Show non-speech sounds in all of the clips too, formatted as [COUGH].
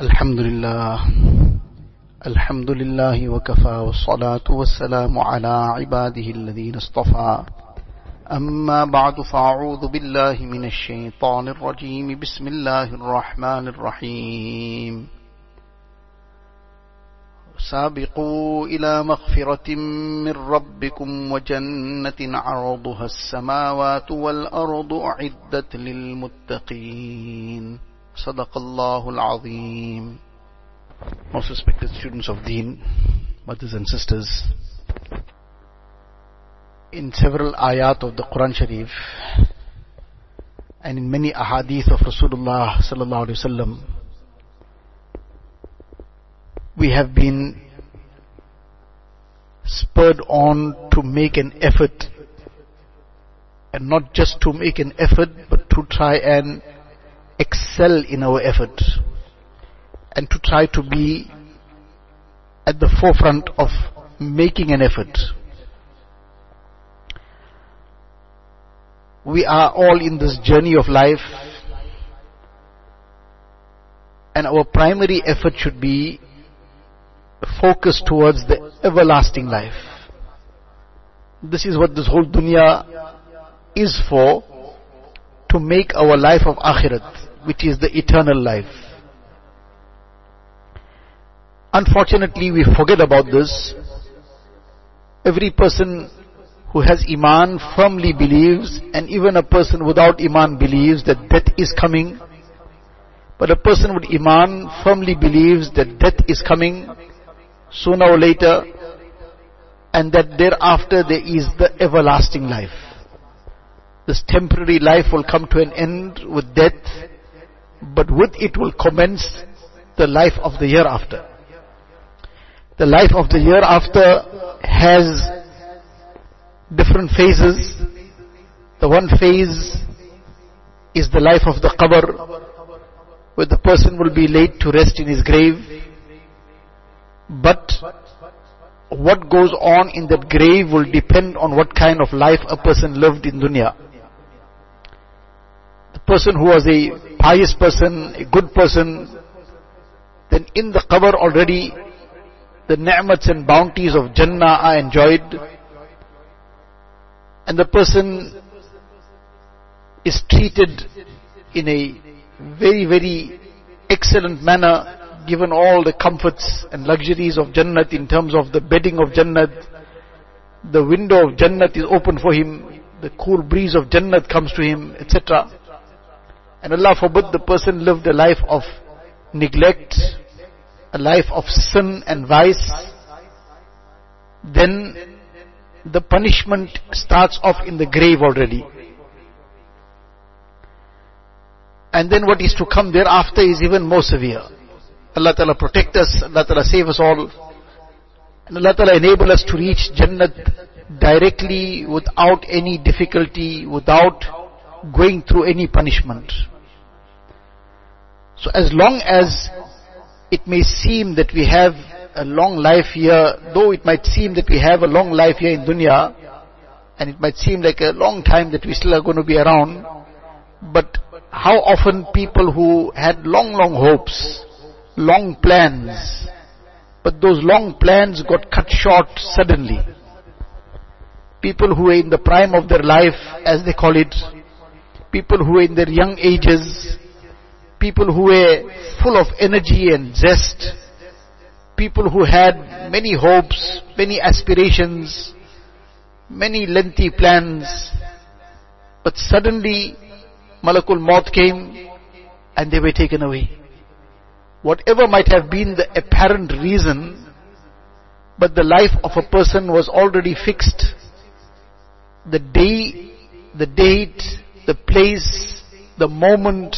الحمد لله الحمد لله وكفى والصلاة والسلام على عباده الذين اصطفى أما بعد فأعوذ بالله من الشيطان الرجيم بسم الله الرحمن الرحيم سابقوا إلى مغفرة من ربكم وجنة عرضها السماوات والأرض أعدت للمتقين Sadaqallahul Azim. Most respected students of Deen, brothers and sisters, in several ayat of the Quran Sharif and in many ahadith of Rasulullah sallallahu alaihi wasallam, we have been spurred on to make an effort and not just to make an effort but to try and excel in our effort and to try to be at the forefront of making an effort. We are all in this journey of life and our primary effort should be focused towards the everlasting life. This is what this whole dunya is for, to make our life of akhirat, which is the eternal life. Unfortunately, we forget about this. Every person who has Iman firmly believes, and even a person without Iman believes that death is coming. But a person with Iman firmly believes that death is coming sooner or later, and that thereafter there is the everlasting life. This temporary life will come to an end with death, but with it will commence the life of the year after. The life of the year after has different phases. The one phase is the life of the qabr, where the person will be laid to rest in his grave. But what goes on in that grave will depend on what kind of life a person lived in dunya. The person who was a pious person, a good person, then in the qabr already the ni'mats and bounties of Jannah are enjoyed and the person is treated in a very, very excellent manner given all the comforts and luxuries of Jannat in terms of the bedding of Jannat. The window of Jannat is open for him. The cool breeze of Jannat comes to him, etc. And Allah forbid the person lived a life of neglect, a life of sin and vice. Then the punishment starts off in the grave already. And then what is to come thereafter is even more severe. Allah Ta'ala protect us, Allah Ta'ala save us all. And Allah Ta'ala enable us to reach Jannat directly without any difficulty, without going through any punishment. So as long as it may seem that we have a long life here, though it might seem that we have a long life here in dunya, and it might seem like a long time that we still are going to be around, but how often people who had long, long hopes, long plans, but those long plans got cut short suddenly. People who were in the prime of their life, as they call it, people who were in their young ages, people who were full of energy and zest, people who had many hopes, many aspirations, many lengthy plans, but suddenly Malakul Maut came and they were taken away. Whatever might have been the apparent reason, but the life of a person was already fixed. The day, the date, the place, the moment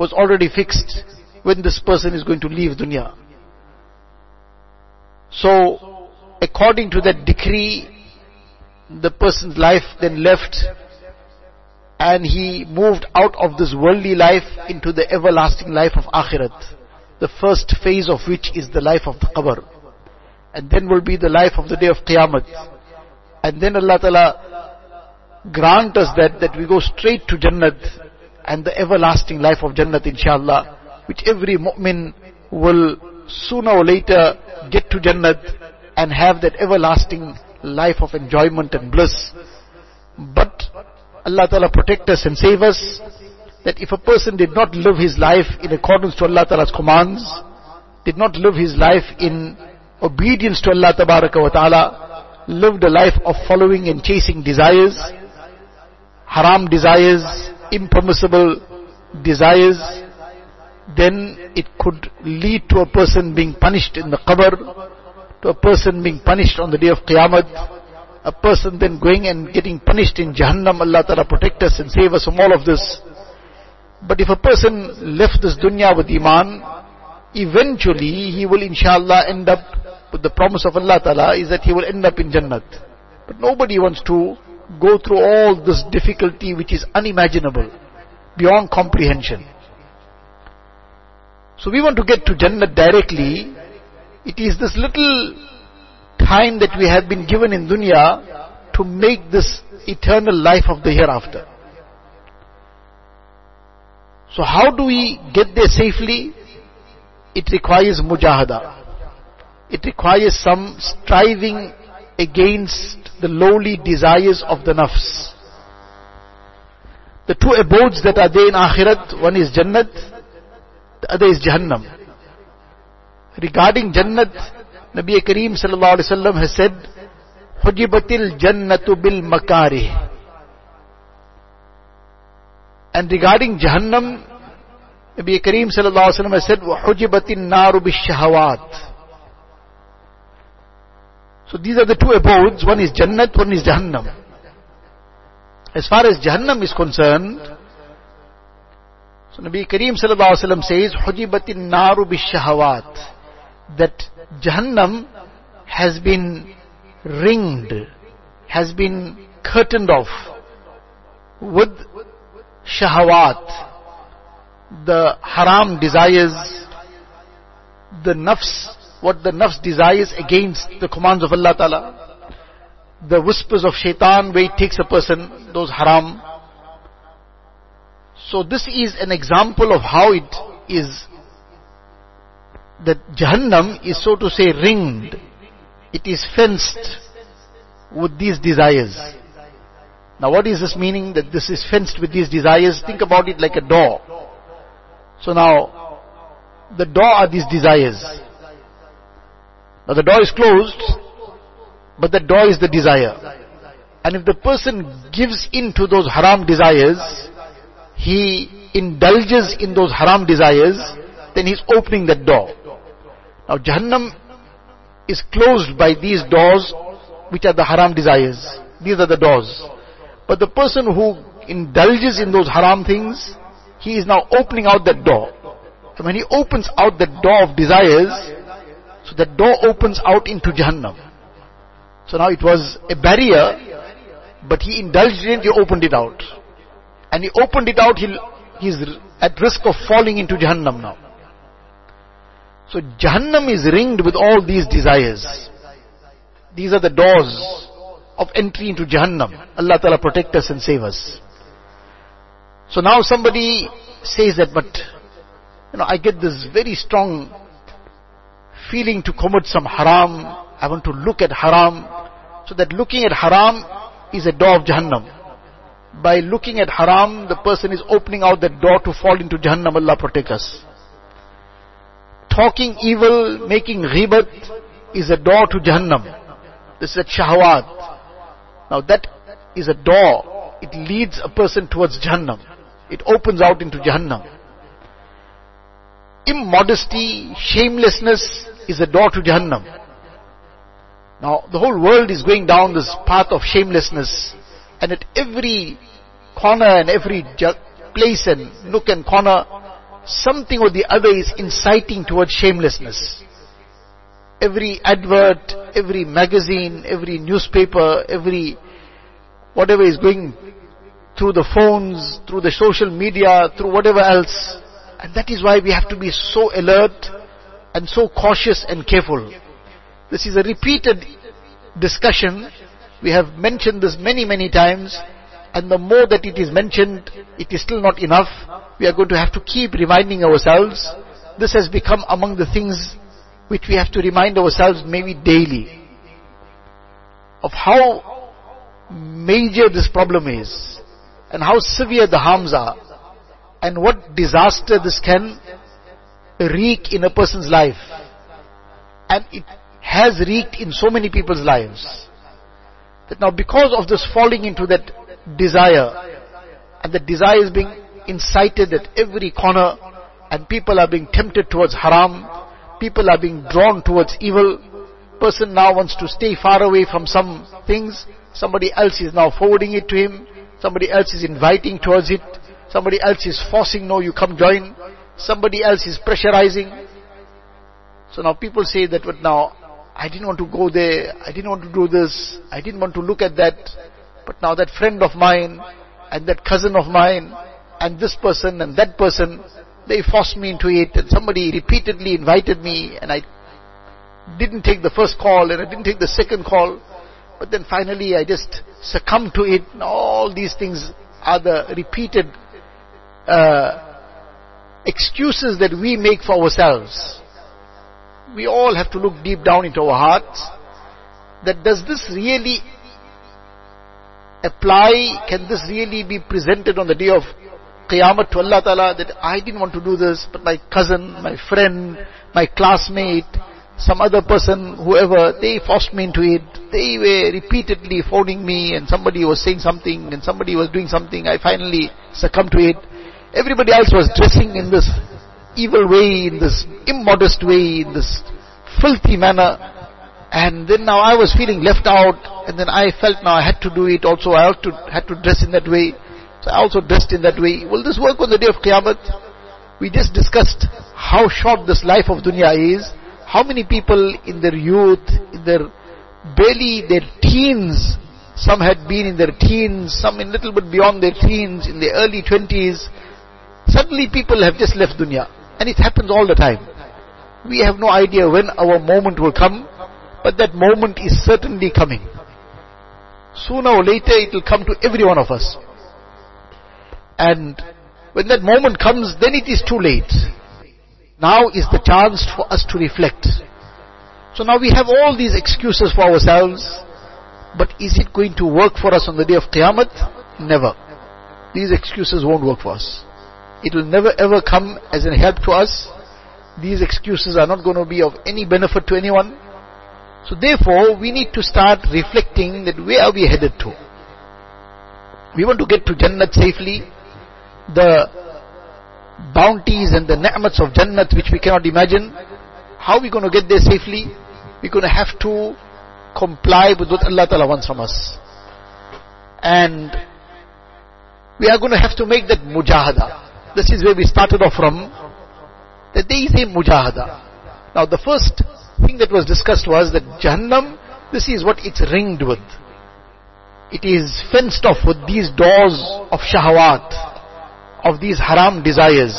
was already fixed when this person is going to leave dunya. So, according to that decree, the person's life then left and he moved out of this worldly life into the everlasting life of akhirat. The first phase of which is the life of the qabr. And then will be the life of the day of qiyamah. And then Allah Ta'ala grant us that, that we go straight to Jannat and the everlasting life of Jannat inshallah, which every mu'min will sooner or later get to Jannat and have that everlasting life of enjoyment and bliss. But Allah Ta'ala protect us and save us that if a person did not live his life in accordance to Allah Ta'ala's commands, did not live his life in obedience to Allah Ta'ala, lived a life of following and chasing desires, haram desires, impermissible desires, then it could lead to a person being punished in the qabr, to a person being punished on the day of Qiyamah, a person then going and getting punished in Jahannam, Allah Ta'ala protect us and save us from all of this. But if a person left this dunya with Iman, eventually he will inshallah end up with the promise of Allah Ta'ala is that he will end up in Jannat. But nobody wants to go through all this difficulty which is unimaginable, beyond comprehension. So we want to get to Jannah directly. It is this little time that we have been given in dunya to make this eternal life of the hereafter. So how do we get there safely? It requires mujahada. It requires some striving against the lowly desires of the nafs. The two abodes that are there in akhirat, one is Jannat, the other is Jahannam. Regarding Jannat, Nabi Kareem sallallahu alaihi wasallam has said, Hujibatil Jannatu bil makarih. And regarding Jahannam, Nabi Kareem sallallahu alaihi wasallam has said, وَحُجِبَتِ النَّارُ بِالشَّهَوَاتِ So these are the two abodes. One is Jannat, one is Jahannam. As far as Jahannam is concerned, so Nabi Kareem Sallallahu Alaihi Wasallam says, Hujibatin naru bishahawat. That Jahannam has been ringed, has been curtained off with shahawat, the haram desires, the nafs what the nafs desires against the commands of Allah Ta'ala, the whispers of shaitan where it takes a person, those haram. So this is an example of how it is that Jahannam is so to say ringed. It is fenced with these desires. Now what is this meaning that this is fenced with these desires? Think about it like a door. So now, the door are these desires. Now the door is closed, but the door is the desire. And if the person gives in to those haram desires, he indulges in those haram desires, then he's opening that door. Now Jahannam is closed by these doors which are the haram desires. These are the doors. But the person who indulges in those haram things, he is now opening out that door. And when he opens out that door of desires, so that door opens out into Jahannam. So now it was a barrier, but he indulged in it, he opened it out. And he opened it out, he he's at risk of falling into Jahannam now. So Jahannam is ringed with all these desires. These are the doors of entry into Jahannam. Allah Ta'ala protect us and save us. So now somebody says that, but, you know, I get this very strong feeling to commit some haram. I want to look at haram. So that looking at haram is a door of Jahannam. By looking at haram, the person is opening out that door to fall into Jahannam. Allah protect us. Talking evil, making ghibat is a door to Jahannam. This is a shahwat. Now that is a door. It leads a person towards Jahannam. It opens out into Jahannam. Immodesty, shamelessness is a door to Jahannam. Now, the whole world is going down this path of shamelessness, and at every corner and every place and nook and corner, something or the other is inciting towards shamelessness. Every advert, every magazine, every newspaper, every whatever is going through the phones, through the social media, through whatever else. And that is why we have to be so alert and so cautious and careful. This is a repeated discussion. We have mentioned this many, many times. And the more that it is mentioned, it is still not enough. We are going to have to keep reminding ourselves this has become among the things which we have to remind ourselves maybe daily of how major this problem is and how severe the harms are and what disaster this can wreak in a person's life. And it has wreaked in so many people's lives. That now because of this falling into that desire, and the desire is being incited at every corner, and people are being tempted towards haram, people are being drawn towards evil, person now wants to stay far away from some things, somebody else is now forwarding it to him, somebody else is inviting towards it, somebody else is forcing, no, you come join, somebody else is pressurizing. So now people say that, but now, I didn't want to go there, I didn't want to do this, I didn't want to look at that, but now that friend of mine, and that cousin of mine, and this person and that person, they forced me into it, and somebody repeatedly invited me, and I didn't take the first call, and I didn't take the second call, but then finally I just succumbed to it, and all these things are the repeated uh, excuses that we make for ourselves. We all have to look deep down into our hearts that does this really apply, can this really be presented on the day of Qiyamah to Allah Ta'ala that I didn't want to do this, but my cousin, my friend, my classmate, some other person, whoever, they forced me into it. They were repeatedly phoning me and somebody was saying something and somebody was doing something. I finally succumbed to it. Everybody else was dressing in this evil way, in this immodest way, in this filthy manner. And then now I was feeling left out, and then I felt now I had to do it also. I also had to dress in that way. So I also dressed in that way. Will this work on the day of Qiyamah? We just discussed how short this life of dunya is. How many people in their youth, in their barely their teens, some had been in their teens, some in little bit beyond their teens, in their early twenties, Suddenly people have just left dunya. And it happens all the time. We have no idea when our moment will come, but that moment is certainly coming. Sooner or later it will come to every one of us. And when that moment comes, then it is too late. Now is the chance for us to reflect. So now we have all these excuses for ourselves, but is it going to work for us on the day of Qiyamah? Never. These excuses won't work for us. It will never ever come as a help to us. These excuses are not going to be of any benefit to anyone. So therefore, we need to start reflecting that where are we headed to? We want to get to Jannat safely. The bounties and the ni'mats of Jannat which we cannot imagine. How are we going to get there safely? We're going to have to comply with what Allah Ta'ala wants from us. And we are going to have to make that mujahada. This is where we started off from. That there is a mujahada. Now the first thing that was discussed was that Jahannam, this is what it's ringed with. It is fenced off with these doors of shahwat, of these haram desires.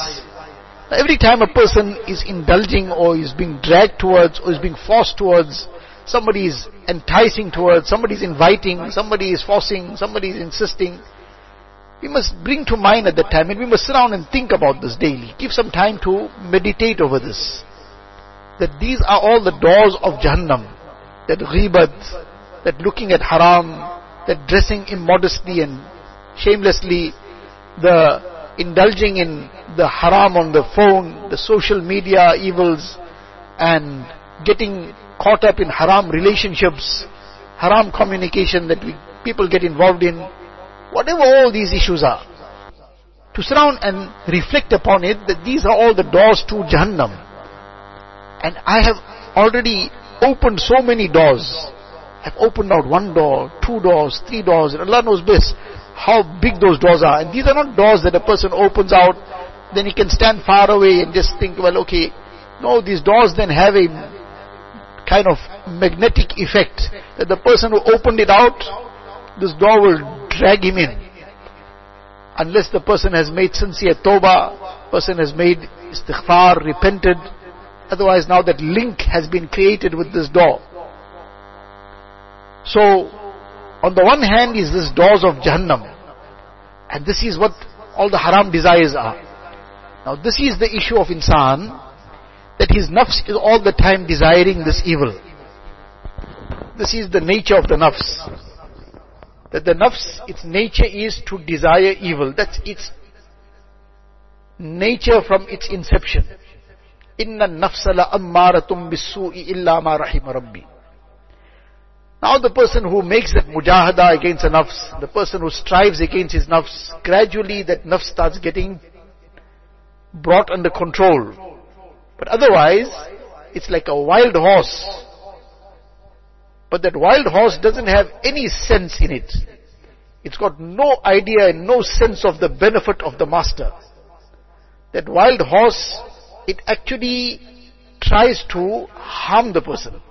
Now, every time a person is indulging or is being dragged towards or is being forced towards, somebody is enticing towards, somebody is inviting, somebody is forcing, somebody is insisting, we must bring to mind at that time and we must sit down and think about this daily. Give some time to meditate over this. That these are all the doors of Jahannam. That ghibat, that looking at haram, that dressing immodestly and shamelessly, the indulging in the haram on the phone, the social media evils, and getting caught up in haram relationships, haram communication that we, people get involved in, whatever all these issues are, to down and reflect upon it that these are all the doors to Jahannam. And I have already opened so many doors. I've opened out one door, two doors, three doors, and Allah knows best how big those doors are. And these are not doors that a person opens out, then he can stand far away and just think, well, okay. No, these doors then have a kind of magnetic effect that the person who opened it out, this door will drag him in. Unless the person has made sincere tawbah, person has made istighfar, repented, otherwise now that link has been created with this door. So, on the one hand is this doors of Jahannam, and this is what all the haram desires are. Now this is the issue of insan, that his nafs is all the time desiring this evil. This is the nature of the nafs. That the nafs, its nature is to desire evil. That's its nature from its inception. Inna nafsa la ammaratum bisu'i illa ma rahim rabbi. Now the person who makes that mujahada against a nafs, the person who strives against his nafs, gradually that nafs starts getting brought under control. But otherwise, it's like a wild horse. But that wild horse doesn't have any sense in it. It's got no idea and no sense of the benefit of the master. That wild horse, it actually tries to harm the person.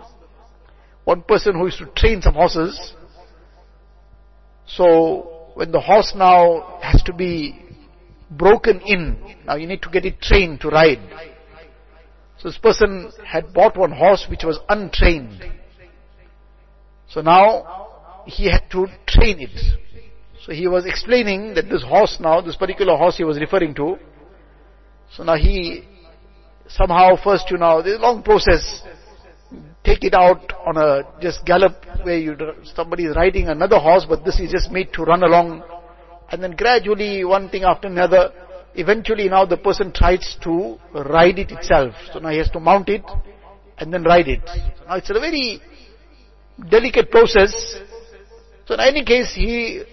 One person who used to train some horses, so when the horse now has to be broken in. Now you need to get it trained to ride. So this person had bought one horse which was untrained. So now he had to train it. So he was explaining that this horse now, this particular horse he was referring to, so now he somehow first you know, a long process. Take it out on a just gallop where you somebody is riding another horse, but this is just made to run along and then gradually one thing after another, eventually now the person tries to ride it itself. So now he has to mount it and then ride it. Now it's a very delicate process. So in any case, he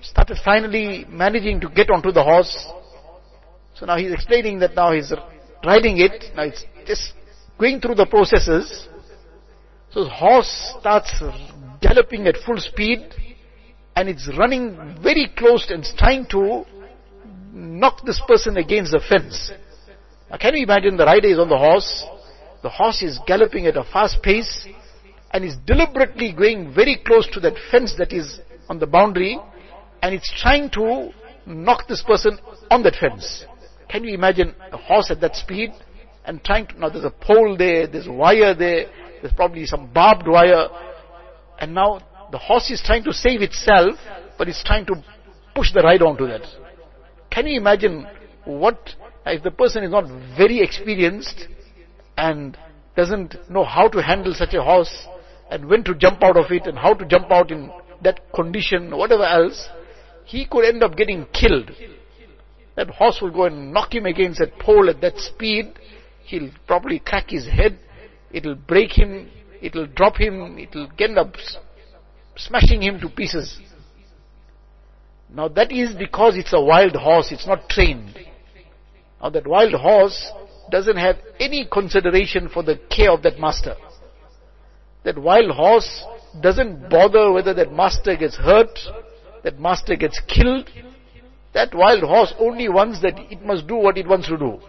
started finally managing to get onto the horse. So now he's explaining that now he's riding it. Now it's just going through the processes. So the horse starts galloping at full speed and it's running very close and trying to knock this person against the fence. Now can you imagine the rider is on the horse, the horse is galloping at a fast pace and is deliberately going very close to that fence that is on the boundary and it's trying to knock this person on that fence. Can you imagine a horse at that speed and trying to, now there's a pole there, there's wire there, there's probably some barbed wire and now the horse is trying to save itself, but it's trying to push the rider onto that. Can you imagine what, if the person is not very experienced and doesn't know how to handle such a horse and when to jump out of it and how to jump out in that condition, whatever else, he could end up getting killed. That horse will go and knock him against that pole at that speed. He'll probably crack his head. It'll break him. It'll drop him. It'll end up smashing him to pieces. Now that is because it's a wild horse, it's not trained. Now that wild horse doesn't have any consideration for the care of that master. That wild horse doesn't bother whether that master gets hurt, that master gets killed. That wild horse only wants that it must do what it wants to do.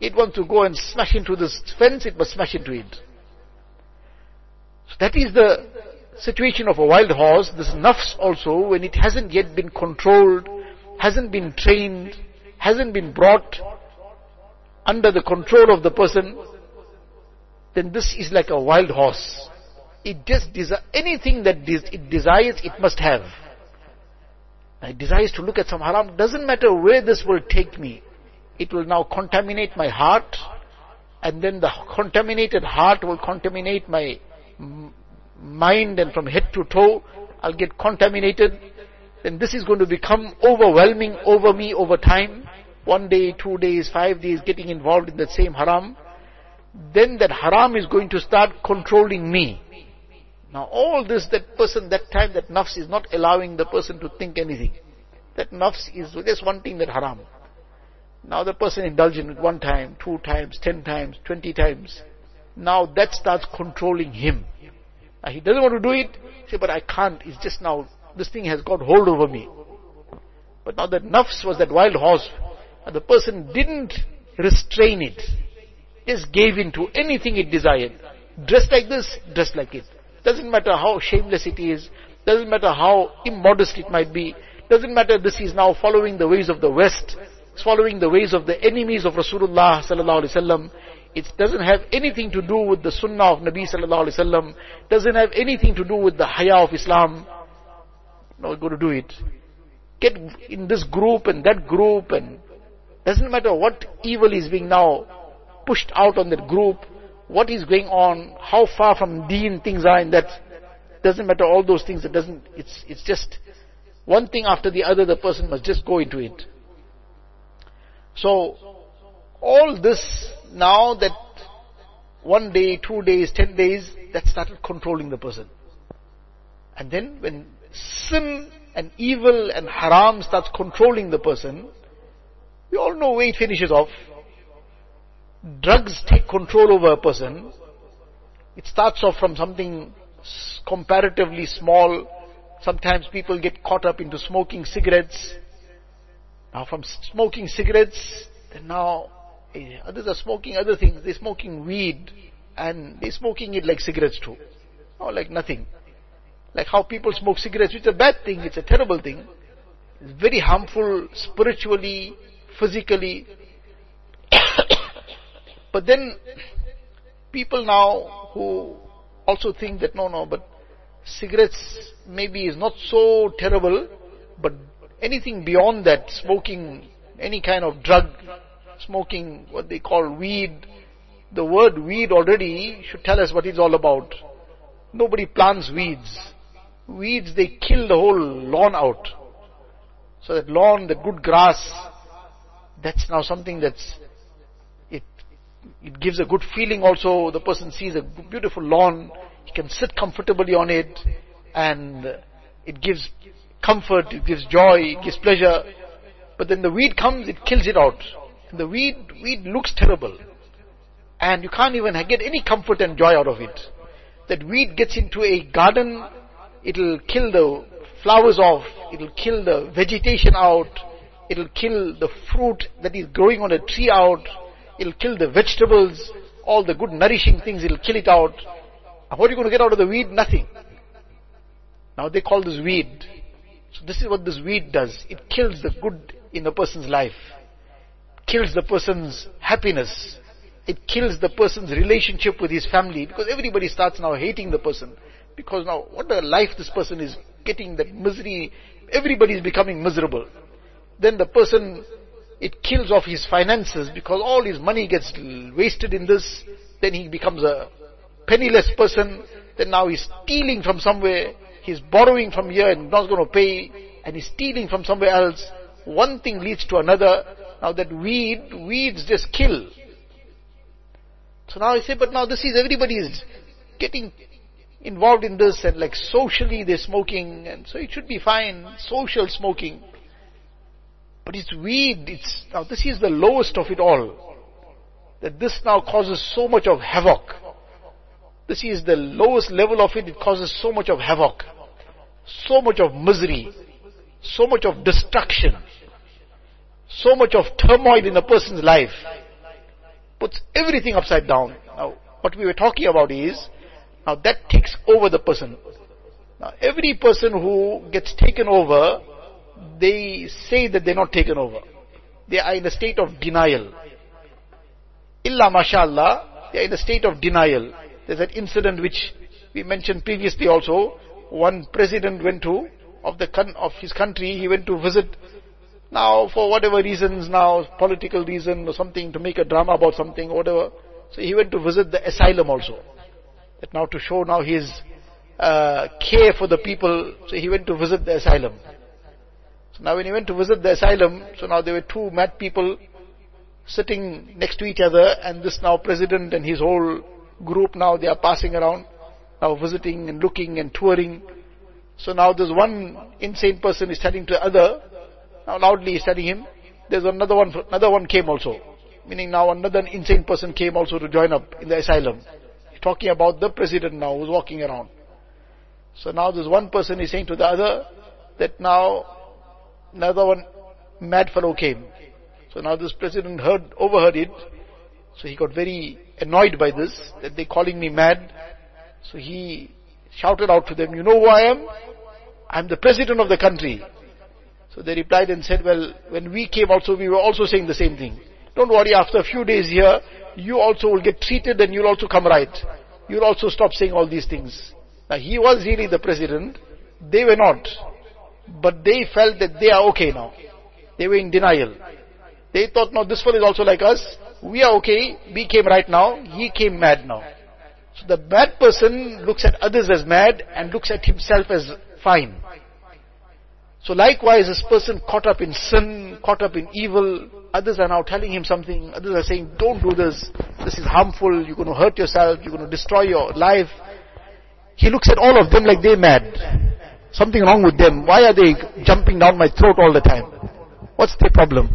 It wants to go and smash into this fence, it must smash into it. So that is the situation of a wild horse, this nafs also, when it hasn't yet been controlled, hasn't been trained, hasn't been brought under the control of the person, then this is like a wild horse. It just desires anything that it desires, it must have. It desires to look at some haram. Doesn't matter where this will take me. It will now contaminate my heart, and then the contaminated heart will contaminate my mind and from head to toe, I'll get contaminated, then this is going to become overwhelming over me over time. One day, two days, five days, getting involved in that same haram. Then that haram is going to start controlling me. Now all this, that person, that time, that nafs is not allowing the person to think anything. That nafs is just wanting that haram. Now the person indulges in it one time, two times, ten times, twenty times. Now that starts controlling him. Now he doesn't want to do it. Say, but I can't. It's just now, this thing has got hold over me. But now that nafs was that wild horse, and the person didn't restrain it. Just gave in to anything it desired. Dressed like this, dressed like it. Doesn't matter how shameless it is. Doesn't matter how immodest it might be. Doesn't matter this is now following the ways of the West. It's following the ways of the enemies of Rasulullah sallallahu alaihi wasallam. It doesn't have anything to do with the sunnah of Nabi sallallahu alaihi wasallam. Doesn't have anything to do with the haya of Islam. No, go to do it. Get in this group and that group and doesn't matter what evil is being now pushed out on that group, what is going on, how far from deen things are in that, doesn't matter all those things, it doesn't, it's, it's just one thing after the other, the person must just go into it. So, all this now that one day, two days, ten days, that started controlling the person. And then when sin and evil and haram starts controlling the person, we all know where it finishes off. Drugs take control over a person. It starts off from something comparatively small. Sometimes people get caught up into smoking cigarettes. Now from smoking cigarettes, now eh, others are smoking other things. They're smoking weed and they're smoking it like cigarettes too. Or like nothing. Like how people smoke cigarettes, which is a bad thing, it's a terrible thing. It's very harmful spiritually, physically. [COUGHS] but then people now who also think that no, no, but cigarettes maybe is not so terrible, but anything beyond that, smoking any kind of drug, smoking what they call weed, the word weed already should tell us what it's all about. Nobody plants weeds. Weeds, they kill the whole lawn out. So that lawn, the good grass, that's now something that's, it gives a good feeling also. The person sees a beautiful lawn, he can sit comfortably on it, and it gives comfort, it gives joy, it gives pleasure. But then the weed comes, it kills it out. And the weed, weed looks terrible. And you can't even get any comfort and joy out of it. That weed gets into a garden, it'll kill the flowers off, it'll kill the vegetation out, it'll kill the fruit that is growing on a tree out, it'll kill the vegetables, all the good nourishing things, it'll kill it out. And what are you going to get out of the weed? Nothing. Now they call this weed. So this is what this weed does. It kills the good in a person's life. Kills the person's happiness. It kills the person's relationship with his family because everybody starts now hating the person. Because now, what a life this person is getting, that misery, everybody is becoming miserable. Then the person, it kills off his finances because all his money gets wasted in this. Then he becomes a penniless person. Then now he's stealing from somewhere. He's borrowing from here and not going to pay. And he's stealing from somewhere else. One thing leads to another. Now that weed, weeds just kill. So now I say, but now this is everybody is getting involved in this and like socially they're smoking and so it should be fine, social smoking. But it's weed, it's, now this is the lowest of it all. That this now causes so much of havoc. This is the lowest level of it, it causes so much of havoc. So much of misery. So much of destruction. So much of turmoil in a person's life. Puts everything upside down. Now, what we were talking about is, now that takes over the person. Now every person who gets taken over, they say that they're not taken over. They are in a state of denial. Illa mashallah, they are in a state of denial. There's an incident which we mentioned previously also. One president went to, of the, of his country, he went to visit now, for whatever reasons now, political reason or something, to make a drama about something, whatever. So he went to visit the asylum also. That now to show now his uh, care for the people, so he went to visit the asylum. Now when he went to visit the asylum, so now there were two mad people sitting next to each other, and this now president and his whole group now they are passing around, now visiting and looking and touring. So now there's one insane person is telling to the other, now loudly he's telling him, there's another one, another one came also. Meaning now another insane person came also to join up in the asylum talking about the president now who's walking around. So now this one person is saying to the other that now another one mad fellow came. So now this president heard, overheard it. So he got very annoyed by this, that they're calling me mad. So he shouted out to them, you know who I am? I'm the president of the country. So they replied and said, well, when we came also, we were also saying the same thing. Don't worry, after a few days here, you also will get treated and you'll also come right. You'll also stop saying all these things. Now he was really the president, they were not. But they felt that they are okay now. They were in denial. They thought, no, this one is also like us. we are okay, we came right now, he came mad now. So the bad person looks at others as mad and looks at himself as fine. So likewise, this person caught up in sin, caught up in evil, others are now telling him something, others are saying, don't do this, this is harmful, you're going to hurt yourself, you're going to destroy your life. He looks at all of them like they're mad. Something wrong with them. Why are they jumping down my throat all the time? What's their problem?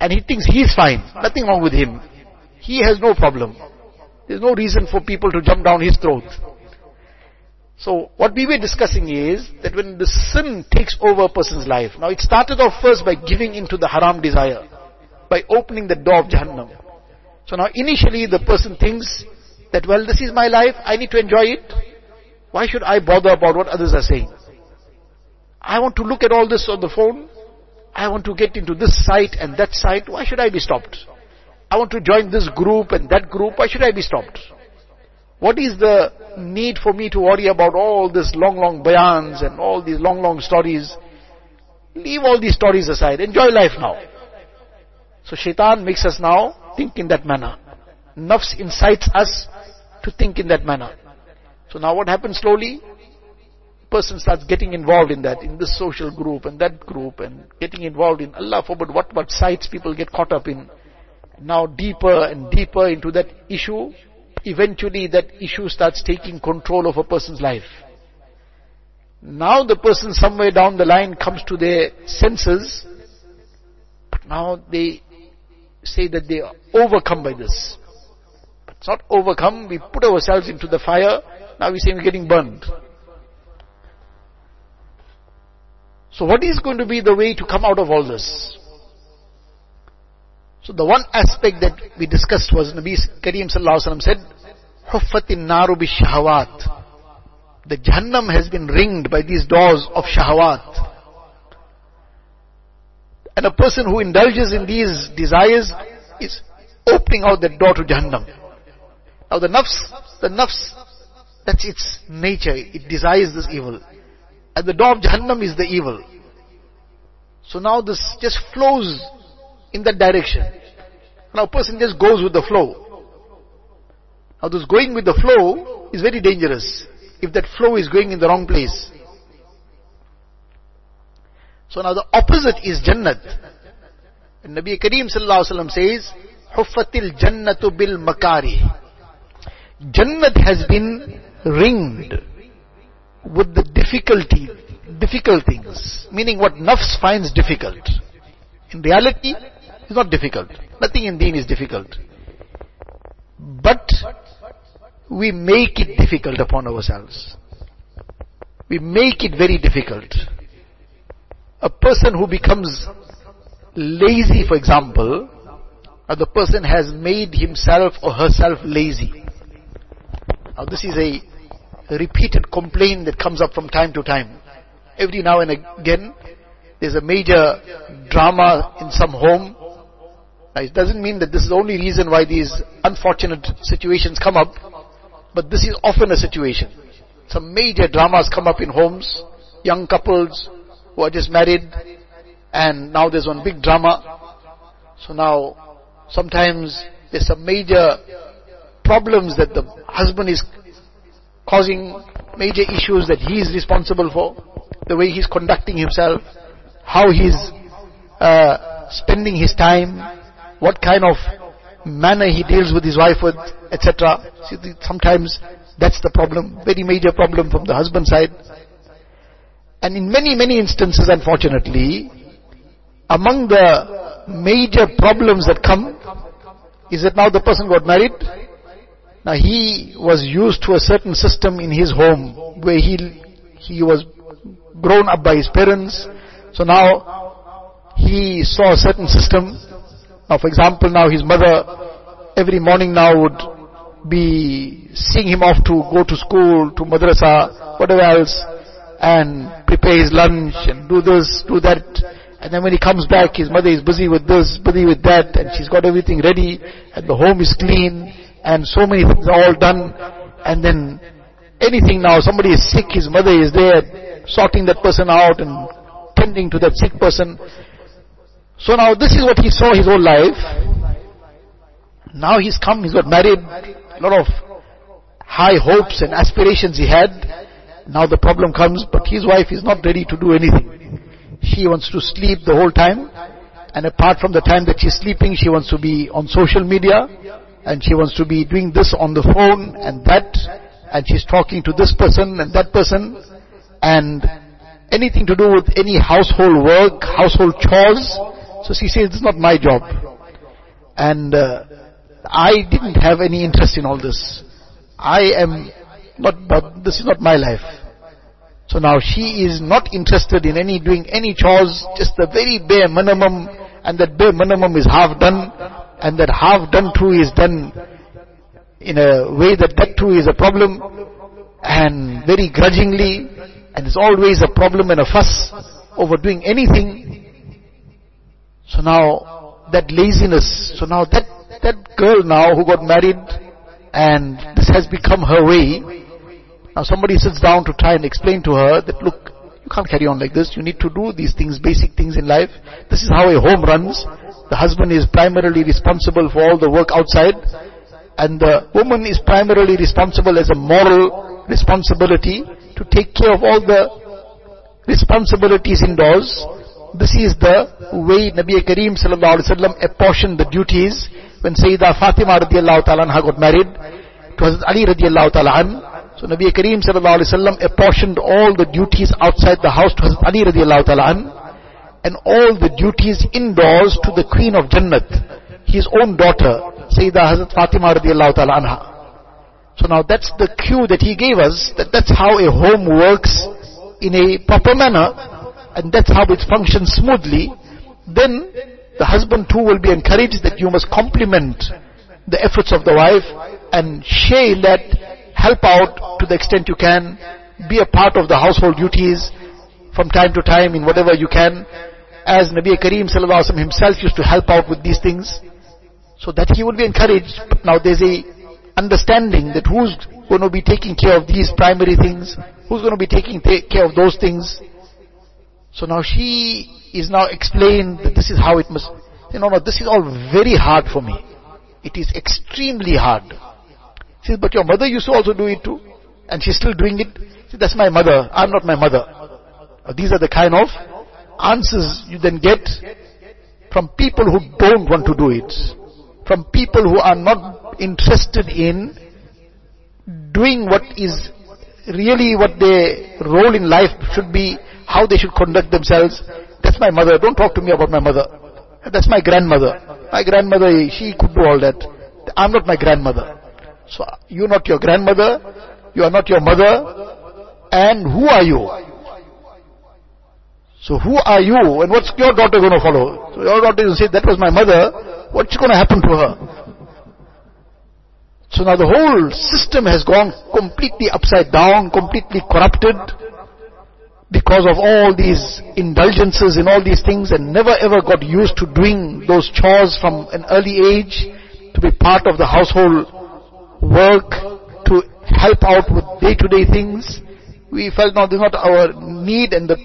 And he thinks he's fine. Nothing wrong with him. He has no problem. There's no reason for people to jump down his throat. So what we were discussing is that when the sin takes over a person's life, now it started off first by giving into the haram desire, by opening the door of Jahannam. So now initially the person thinks that well this is my life, I need to enjoy it. Why should I bother about what others are saying? I want to look at all this on the phone. I want to get into this site and that site. Why should I be stopped? I want to join this group and that group. Why should I be stopped? What is the need for me to worry about all these long, long bayans and all these long, long stories? Leave all these stories aside. Enjoy life now. So shaitan makes us now think in that manner. Nafs incites us to think in that manner. So now what happens slowly? Person starts getting involved in that, in this social group and that group and getting involved in Allah forbid what, what sites people get caught up in. Now deeper and deeper into that issue eventually that issue starts taking control of a person's life. Now the person somewhere down the line comes to their senses, but now they say that they are overcome by this. But it's not overcome, we put ourselves into the fire, now we say we're getting burned. So what is going to be the way to come out of all this? So the one aspect that we discussed was Nabi Kareem Sallallahu Alaihi Wasallam said, Huffatin naru shahawat. The Jahannam has been ringed by these doors of shahawat. And a person who indulges in these desires is opening out that door to Jahannam. Now the nafs, the nafs, that's its nature. It desires this evil. And the door of Jahannam is the evil. So now this just flows in that direction. Now a person just goes with the flow. Now this going with the flow is very dangerous if that flow is going in the wrong place. So now the opposite is Jannat. And Nabi Kareem sallallahu alaihi wasallam says, Huffatil Jannatu bil Makari. Jannat has been ringed with the difficulty, difficult things. Meaning what nafs finds difficult. In reality, it's not difficult. Nothing in deen is difficult. But we make it difficult upon ourselves. We make it very difficult. A person who becomes lazy, for example, or the person has made himself or herself lazy. Now this is a repeated complaint that comes up from time to time. Every now and again, there's a major drama in some home now, it doesn't mean that this is the only reason why these unfortunate situations come up, but this is often a situation. Some major dramas come up in homes, young couples who are just married, and now there's one big drama. So now, sometimes there's some major problems that the husband is causing, major issues that he is responsible for, the way he's conducting himself, how he's uh, spending his time, what kind of manner he deals with his wife with, etc. Sometimes that's the problem, very major problem from the husband side. And in many, many instances, unfortunately, among the major problems that come is that now the person got married. Now he was used to a certain system in his home where he, he was grown up by his parents. So now he saw a certain system now for example now his mother every morning now would be seeing him off to go to school, to madrasa, whatever else, and prepare his lunch and do this, do that. And then when he comes back, his mother is busy with this, busy with that, and she's got everything ready, and the home is clean, and so many things are all done. And then anything now, somebody is sick, his mother is there, sorting that person out and tending to that sick person. So now this is what he saw his whole life. Now he's come, he's got married, a lot of high hopes and aspirations he had. Now the problem comes, but his wife is not ready to do anything. She wants to sleep the whole time, and apart from the time that she's sleeping, she wants to be on social media, and she wants to be doing this on the phone and that, and she's talking to this person and that person, and anything to do with any household work, household chores. So she says, is not my job. And uh, I didn't have any interest in all this. I am not, but this is not my life. So now she is not interested in any doing any chores, just the very bare minimum, and that bare minimum is half done, and that half done too is done in a way that that too is a problem, and very grudgingly, and it's always a problem and a fuss over doing anything. So now, that laziness, so now that, that girl now who got married, and this has become her way, now somebody sits down to try and explain to her that look, you can't carry on like this, you need to do these things, basic things in life. This is how a home runs. The husband is primarily responsible for all the work outside, and the woman is primarily responsible as a moral responsibility to take care of all the responsibilities indoors. This is the way Nabi Kareem sallallahu alaihi wasallam apportioned the duties when Sayyida Fatima radiallahu ta'ala got married to Hazrat Ali radiallahu ta'ala. So Nabi Kareem sallallahu alaihi wasallam apportioned all the duties outside the house to Hazrat Ali radiallahu ta'ala and all the duties indoors to the Queen of Jannat, his own daughter, Sayyida Hazrat Fatima radiallahu ta'ala anha. So now that's the cue that he gave us, that that's how a home works in a proper manner, and that's how it functions smoothly. Then the husband too will be encouraged that you must complement the efforts of the wife and share in that, help out to the extent you can, be a part of the household duties from time to time in whatever you can, as Nabi Kareem Sallallahu himself used to help out with these things, so that he would be encouraged. But now there's a understanding that who's going to be taking care of these primary things, who's going to be taking care of those things. So now she is now explained that this is how it must, you know, no, this is all very hard for me. It is extremely hard. She says, but your mother used to also do it too. And she's still doing it. See, that's my mother. I'm not my mother. These are the kind of answers you then get from people who don't want to do it. From people who are not interested in doing what is really what their role in life should be, how they should conduct themselves. That's my mother. Don't talk to me about my mother. That's my grandmother. My grandmother, she could do all that. I'm not my grandmother. So you're not your grandmother, you are not your mother, and who are you? So who are you and what's your daughter going to follow? So your daughter will say, that was my mother, what's going to happen to her? So now the whole system has gone completely upside down, completely corrupted because of all these indulgences in all these things and never ever got used to doing those chores from an early age to be part of the household work, to help out with day-to-day things. We felt now this is not our need and the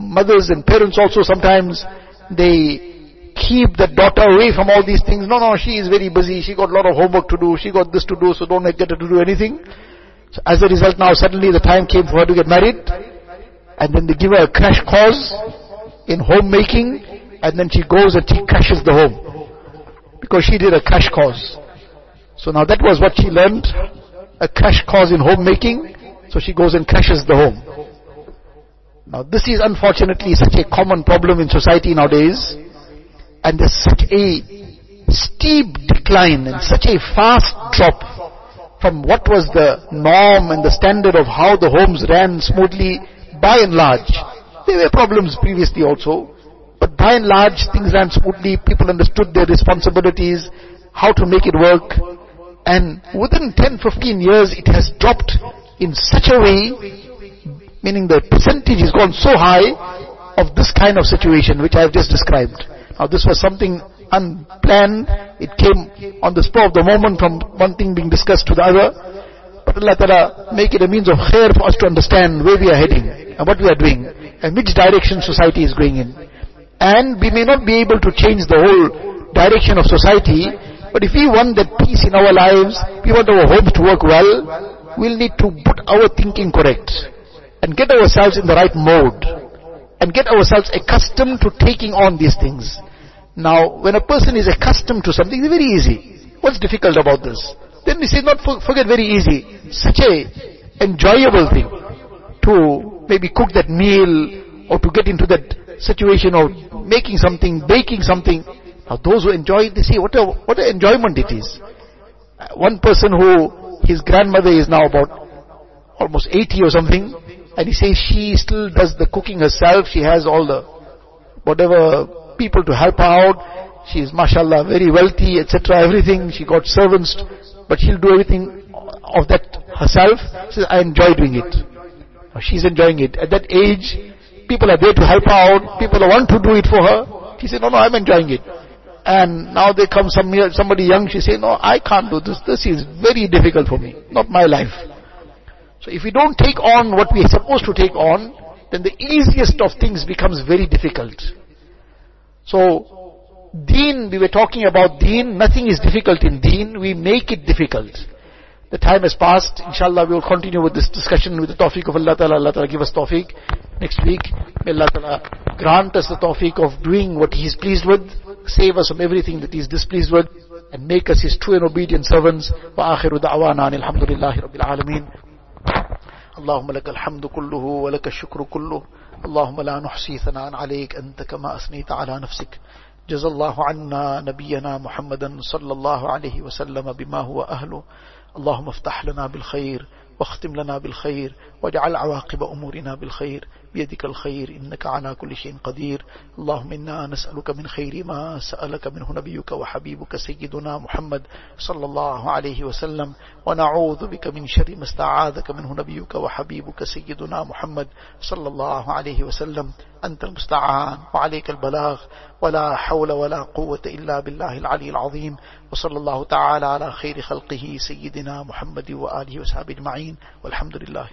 mothers and parents also sometimes they keep the daughter away from all these things. No, no, she is very busy. She got a lot of homework to do. She got this to do, so don't get her to do anything. So as a result now suddenly the time came for her to get married. And then they give her a crash course in homemaking. And then she goes and she crashes the home. Because she did a crash course. So now that was what she learned. A crash course in homemaking. So she goes and crashes the home. Now this is unfortunately such a common problem in society nowadays. And there's such a steep decline and such a fast drop from what was the norm and the standard of how the homes ran smoothly by and large. There were problems previously also, but by and large things ran smoothly, people understood their responsibilities, how to make it work, and within 10, 15 years it has dropped in such a way meaning the percentage has gone so high of this kind of situation which I have just described. Now this was something unplanned, it came on the spur of the moment from one thing being discussed to the other. But Allah Ta'ala make it a means of khair for us to understand where we are heading and what we are doing and which direction society is going in. And we may not be able to change the whole direction of society, But if we want that peace in our lives, we want our homes to work well, we'll need to put our thinking correct and get ourselves in the right mode and get ourselves accustomed to taking on these things. Now, when a person is accustomed to something, it's very easy. What's difficult about this? Then we say, not forget very easy. Such a enjoyable thing to maybe cook that meal or to get into that situation of making something, baking something. Now those who enjoy it, they see what a, what an enjoyment it is. One person who, his grandmother is now about almost 80 or something, and he says she still does the cooking herself, she has all the, whatever people to help her out, she is mashallah very wealthy, etc., everything, she got servants, but she'll do everything of that herself. She says, I enjoy doing it. She's enjoying it. At that age, people are there to help her out, people want to do it for her. She said, no, no, I'm enjoying it. And now they come some, somebody young, she say, no, I can't do this. This is very difficult for me, not my life. So if we don't take on what we are supposed to take on, then the easiest of things becomes very difficult. So, deen, we were talking about deen, nothing is difficult in deen, we make it difficult. The time has passed, inshallah we will continue with this discussion with the tawfiq of Allah Ta'ala, Allah Ta'ala give us tawfiq next week. May Allah Ta'ala grant us the tawfiq of doing what He is pleased with, save us from everything that He is displeased with, and make us His true and obedient servants. Wa akhiru da'wana rabbil alameen. اللهم لك الحمد كله ولك الشكر كله. اللهم لا نحصي ثناء عليك. أنت كما أثنيت على نفسك. جزا الله عنا نبينا محمدا صلى الله عليه وسلم بما هو أهله. اللهم افتح لنا بالخير واختم لنا بالخير واجعل عواقب أمورنا بالخير. بيدك الخير إنك على كل شيء قدير. اللهم إنا نسألك من خير ما سألك منه نبيك وحبيبك سيدنا محمد صلى الله عليه وسلم. ونعوذ بك من شر ما استعاذك منه نبيك وحبيبك سيدنا محمد صلى الله عليه وسلم. أنت المستعان وعليك البلاغ. ولا حول ولا قوة إلا بالله العلي العظيم. وصلى الله تعالى على خير خلقه سيدنا محمد وآله وصحبه أجمعين. والحمد لله